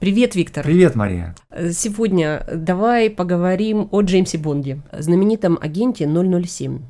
Привет, Виктор. Привет, Мария. Сегодня давай поговорим о Джеймсе Бонде, знаменитом агенте 007.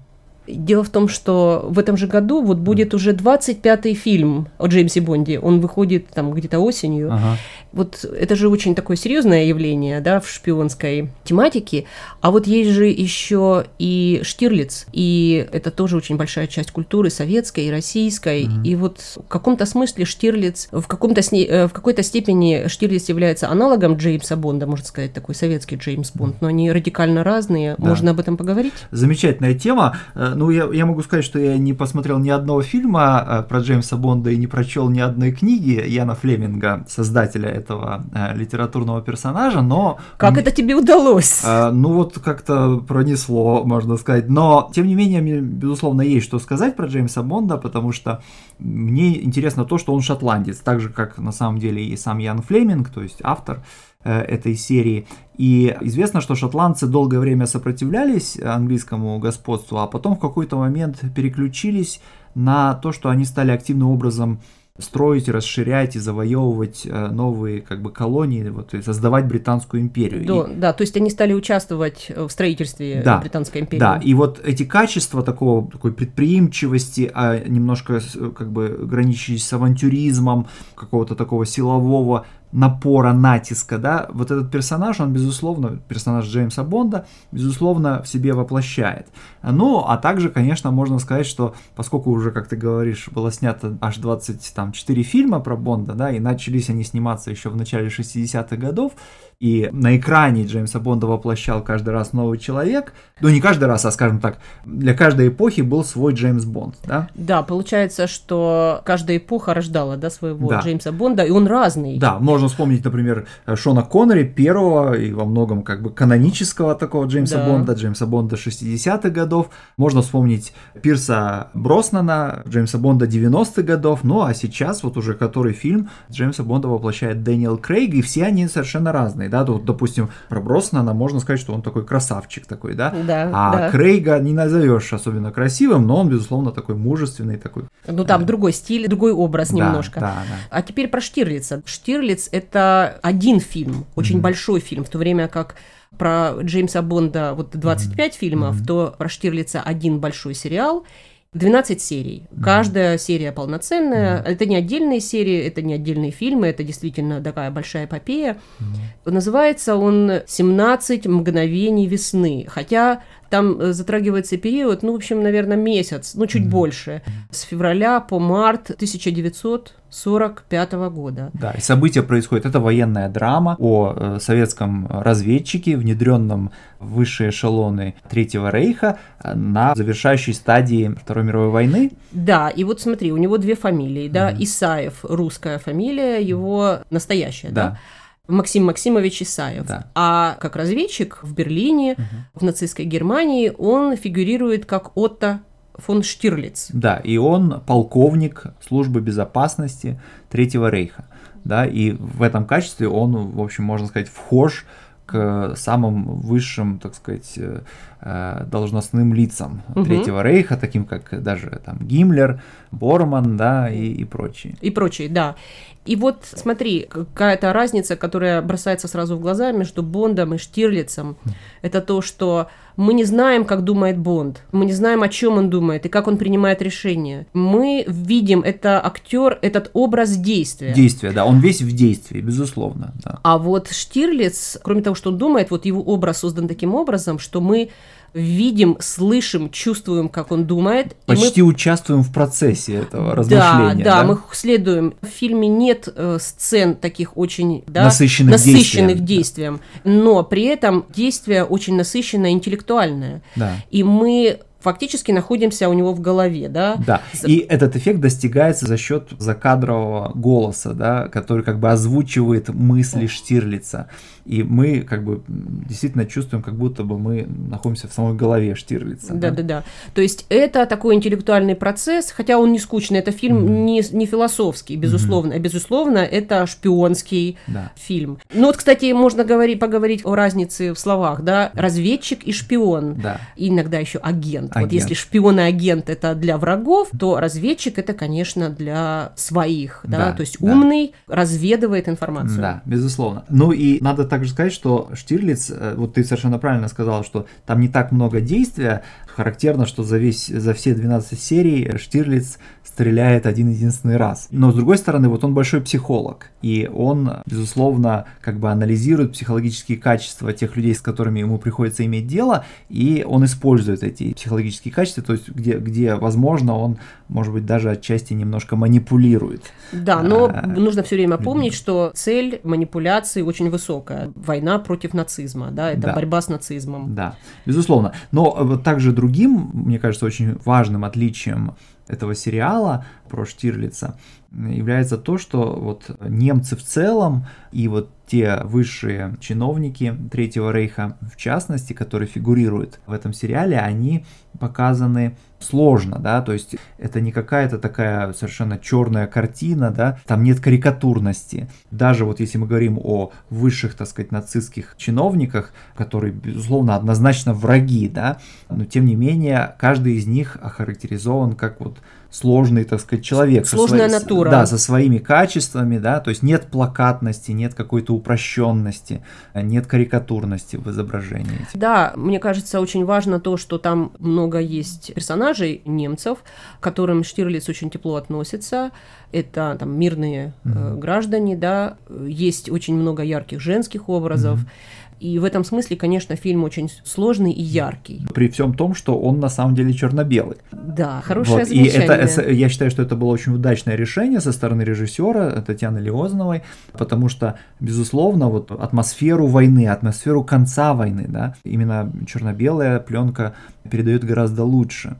Дело в том, что в этом же году вот будет уже 25-й фильм о Джеймсе Бонде. Он выходит там где-то осенью. Ага. Вот это же очень такое серьезное явление, да, в шпионской тематике. А вот есть же еще и Штирлиц, и это тоже очень большая часть культуры советской и российской. Mm-hmm. И вот в каком-то смысле Штирлиц, в, каком-то сне, э, в какой-то степени Штирлиц является аналогом Джеймса Бонда, можно сказать, такой советский Джеймс Бонд, но они радикально разные. Да. Можно об этом поговорить? Замечательная тема. Ну, я, я могу сказать, что я не посмотрел ни одного фильма э, про Джеймса Бонда и не прочел ни одной книги Яна Флеминга, создателя этого э, литературного персонажа, но... Как это тебе удалось? Э, ну вот как-то пронесло, можно сказать. Но, тем не менее, мне, безусловно, есть что сказать про Джеймса Бонда, потому что мне интересно то, что он шотландец, так же, как на самом деле и сам Ян Флеминг, то есть автор этой серии. И известно, что шотландцы долгое время сопротивлялись английскому господству, а потом в какой-то момент переключились на то, что они стали активным образом строить, расширять и завоевывать э, новые как бы колонии, вот, и создавать британскую империю. Да, и... да, то есть они стали участвовать в строительстве да, британской империи. Да, и вот эти качества такого, такой предприимчивости, а немножко как бы граничащие с авантюризмом, какого-то такого силового напора, натиска, да, вот этот персонаж, он, безусловно, персонаж Джеймса Бонда, безусловно, в себе воплощает. Ну, а также, конечно, можно сказать, что поскольку уже, как ты говоришь, было снято аж 24 фильма про Бонда, да, и начались они сниматься еще в начале 60-х годов, и на экране Джеймса Бонда воплощал каждый раз новый человек, ну не каждый раз, а скажем так, для каждой эпохи был свой Джеймс Бонд, да? Да, получается, что каждая эпоха рождала, да, своего да. Джеймса Бонда, и он разный. Да, можно вспомнить, например, Шона Коннери, первого и во многом как бы канонического такого Джеймса да. Бонда, Джеймса Бонда 60-х годов, можно вспомнить Пирса Броснана, Джеймса Бонда 90-х годов, ну а сейчас вот уже который фильм Джеймса Бонда воплощает Дэниел Крейг, и все они совершенно разные да, то, допустим, про Броснана можно сказать, что он такой красавчик такой, да, да а да. Крейга не назовешь особенно красивым, но он, безусловно, такой мужественный, такой. Ну, там э... другой стиль, другой образ да, немножко. Да, да. А теперь про Штирлица. Штирлиц – это один фильм, очень mm-hmm. большой фильм, в то время как про Джеймса Бонда вот 25 mm-hmm. фильмов, mm-hmm. то про Штирлица один большой сериал – 12 серий. Mm-hmm. Каждая серия полноценная. Mm-hmm. Это не отдельные серии, это не отдельные фильмы, это действительно такая большая эпопея. Mm-hmm. Называется он «17 мгновений весны». Хотя там э, затрагивается период, ну, в общем, наверное, месяц, ну, чуть mm-hmm. больше, с февраля по март 1945 года. Да, и события происходят. Это военная драма о э, советском разведчике, внедренном в высшие эшелоны Третьего Рейха э, на завершающей стадии Второй мировой войны. Да, и вот смотри, у него две фамилии, да, mm-hmm. Исаев русская фамилия, его настоящая, да. да? Максим Максимович Исаев. Да. А как разведчик в Берлине, угу. в нацистской Германии, он фигурирует как Отто фон Штирлиц. Да, и он полковник службы безопасности Третьего Рейха. Да, и в этом качестве он, в общем, можно сказать, вхож к самым высшим, так сказать, э, э, должностным лицам угу. Третьего Рейха, таким как даже там Гиммлер, Борман, да, и, и прочие. И прочие, да. И вот смотри, какая-то разница, которая бросается сразу в глаза между Бондом и Штирлицем, это то, что мы не знаем, как думает Бонд, мы не знаем, о чем он думает и как он принимает решения. Мы видим, это актер, этот образ действия. Действия, да, он весь в действии, безусловно. Да. А вот Штирлиц, кроме того, что он думает, вот его образ создан таким образом, что мы видим, слышим, чувствуем, как он думает. Почти мы... участвуем в процессе этого размышления. Да, да, да, мы следуем. В фильме нет э, сцен таких очень да, насыщенных, насыщенных действием. действием, но при этом действие очень насыщенное, интеллектуальное. Да. И мы фактически находимся у него в голове, да? Да, и этот эффект достигается за счет закадрового голоса, да, который как бы озвучивает мысли Штирлица. И мы как бы действительно чувствуем, как будто бы мы находимся в самой голове Штирлица. Да, да, да. да. То есть это такой интеллектуальный процесс, хотя он не скучный, это фильм mm-hmm. не, не философский, безусловно. Mm-hmm. Безусловно, это шпионский да. фильм. Ну вот, кстати, можно говорить, поговорить о разнице в словах, да, разведчик и шпион. Да. И иногда еще агент агент. Вот если шпион и агент это для врагов, то разведчик это, конечно, для своих, да, Да, то есть да. умный разведывает информацию. Да, безусловно. Ну и надо также сказать, что Штирлиц, э, вот ты совершенно правильно сказал, что там не так много действия. Характерно, что за, весь, за все 12 серий Штирлиц стреляет один единственный раз. Но с другой стороны, вот он большой психолог, и он, безусловно, как бы анализирует психологические качества тех людей, с которыми ему приходится иметь дело, и он использует эти психологические качества, то есть где, где возможно, он, может быть, даже отчасти немножко манипулирует. Да, но А, нужно все время помнить, что цель манипуляции очень высокая. Война против нацизма, да, это Да. борьба с нацизмом. Да, безусловно. Но также другим, мне кажется, очень важным отличием этого сериала про Штирлица является то, что вот немцы в целом и вот те высшие чиновники Третьего Рейха, в частности, которые фигурируют в этом сериале, они показаны сложно, да, то есть это не какая-то такая совершенно черная картина, да, там нет карикатурности. Даже вот если мы говорим о высших, так сказать, нацистских чиновниках, которые, безусловно, однозначно враги, да, но тем не менее каждый из них охарактеризован как вот сложный, так сказать, человек. со Сложная своей- натура. Да, со своими качествами, да, то есть нет плакатности, нет какой-то упрощенности, нет карикатурности в изображении. Да, мне кажется, очень важно то, что там много есть персонажей немцев, к которым Штирлиц очень тепло относится. Это там мирные э, Мгм. граждане, да, есть очень много ярких женских образов. Мгм. И в этом смысле, конечно, фильм очень сложный и яркий. При всем том, что он на самом деле черно-белый. Да, хорошее Вот, и замечание. это, с- я считаю, что это было очень удачное решение со стороны режиссера Татьяны Леозновой, потому что, безусловно, вот атмосферу войны, атмосферу конца войны, да, именно черно-белая пленка передает гораздо лучше.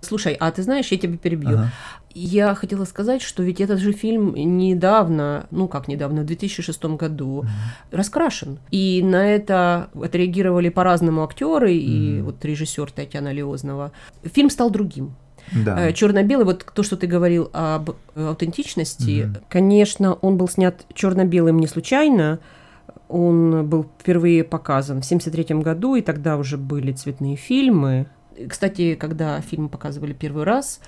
Слушай, а ты знаешь, я тебя перебью. Ага. Я хотела сказать, что ведь этот же фильм недавно, ну как недавно, в 2006 году раскрашен. И на это отреагировали по-разному актеры и Мгм. вот режиссер Татьяна Леознова. Фильм стал другим. Да. Черно-белый, вот то, что ты говорил об э, аутентичности, Мгм. конечно, он был снят черно-белым не случайно. Он был впервые показан в 1973 году, и тогда уже были цветные фильмы. Кстати, когда фильм показывали первый раз,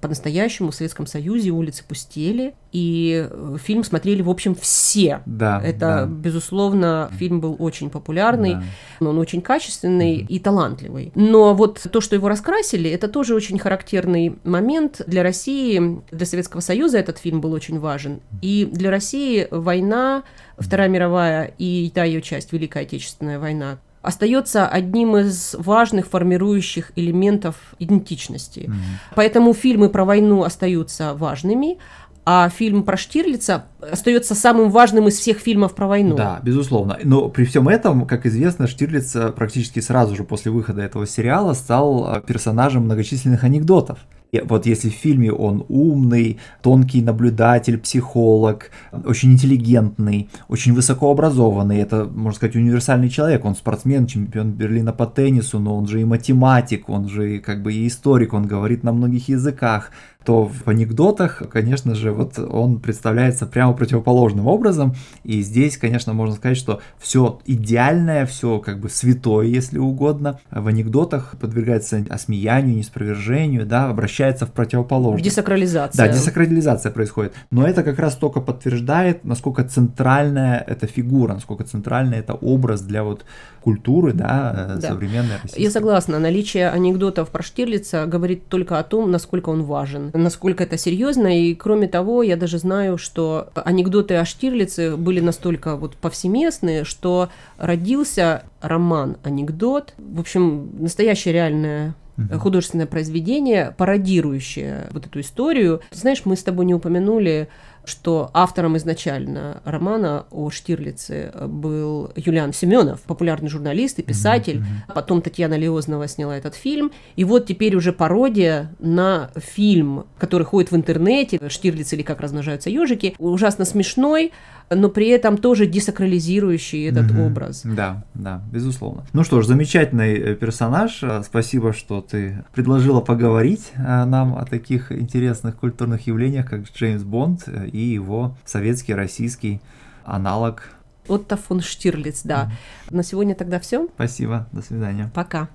по-настоящему в Советском Союзе улицы пустели, и э, фильм смотрели, в общем, все. Да, Это, да. безусловно, фильм был очень популярный, Да. но он очень качественный и талантливый. Но вот то, что его раскрасили, это тоже очень характерный момент для России, для Советского Союза этот фильм был очень важен. И для России война, Вторая мировая и та ее часть, Великая Отечественная война, остается одним из важных формирующих элементов идентичности. Мгм. Поэтому фильмы про войну остаются важными, а фильм про Штирлица остается самым важным из всех фильмов про войну. Да, безусловно. Но при всем этом, как известно, Штирлиц э, практически сразу же после выхода этого сериала стал э, персонажем многочисленных анекдотов. И вот если в фильме он умный, тонкий наблюдатель, психолог, очень интеллигентный, очень высокообразованный, это, можно сказать, универсальный человек, он спортсмен, чемпион Берлина по теннису, но он же и математик, он же и как бы и историк, он говорит на многих языках, то в анекдотах, конечно же, вот он представляется прямо противоположным образом. И здесь, конечно, можно сказать, что все идеальное, все как бы святое, если угодно, в анекдотах подвергается осмеянию, неспровержению, да, обращается в противоположность. Десакрализация. Да, десакрализация происходит. Но это как раз только подтверждает, насколько центральная эта фигура, насколько центральный это образ для вот культуры, да, э, Да. современной российской. Я согласна, наличие анекдотов про Штирлица говорит только о том, насколько он важен, насколько это серьезно, и кроме того, я даже знаю, что анекдоты о Штирлице были настолько вот повсеместные, что родился роман «Анекдот», в общем, настоящее реальное Мгм. художественное произведение, пародирующее вот эту историю. Ты знаешь, мы с тобой не упомянули, что автором изначально романа о Штирлице был Юлиан Семенов, популярный журналист и писатель. Мгм. Потом Татьяна Леознова сняла этот фильм. И вот теперь уже пародия на фильм, который ходит в интернете, Штирлиц или как размножаются ежики, ужасно смешной, но при этом тоже десакрализирующий этот Мгм. образ. Да, да, безусловно. Ну что ж, замечательный э, персонаж. Э, Спасибо, что ты предложила поговорить э, нам о таких интересных культурных явлениях, как Джеймс Бонд и его советский, российский аналог. Отто фон Штирлиц, да. На сегодня тогда все. Спасибо, до свидания. Пока.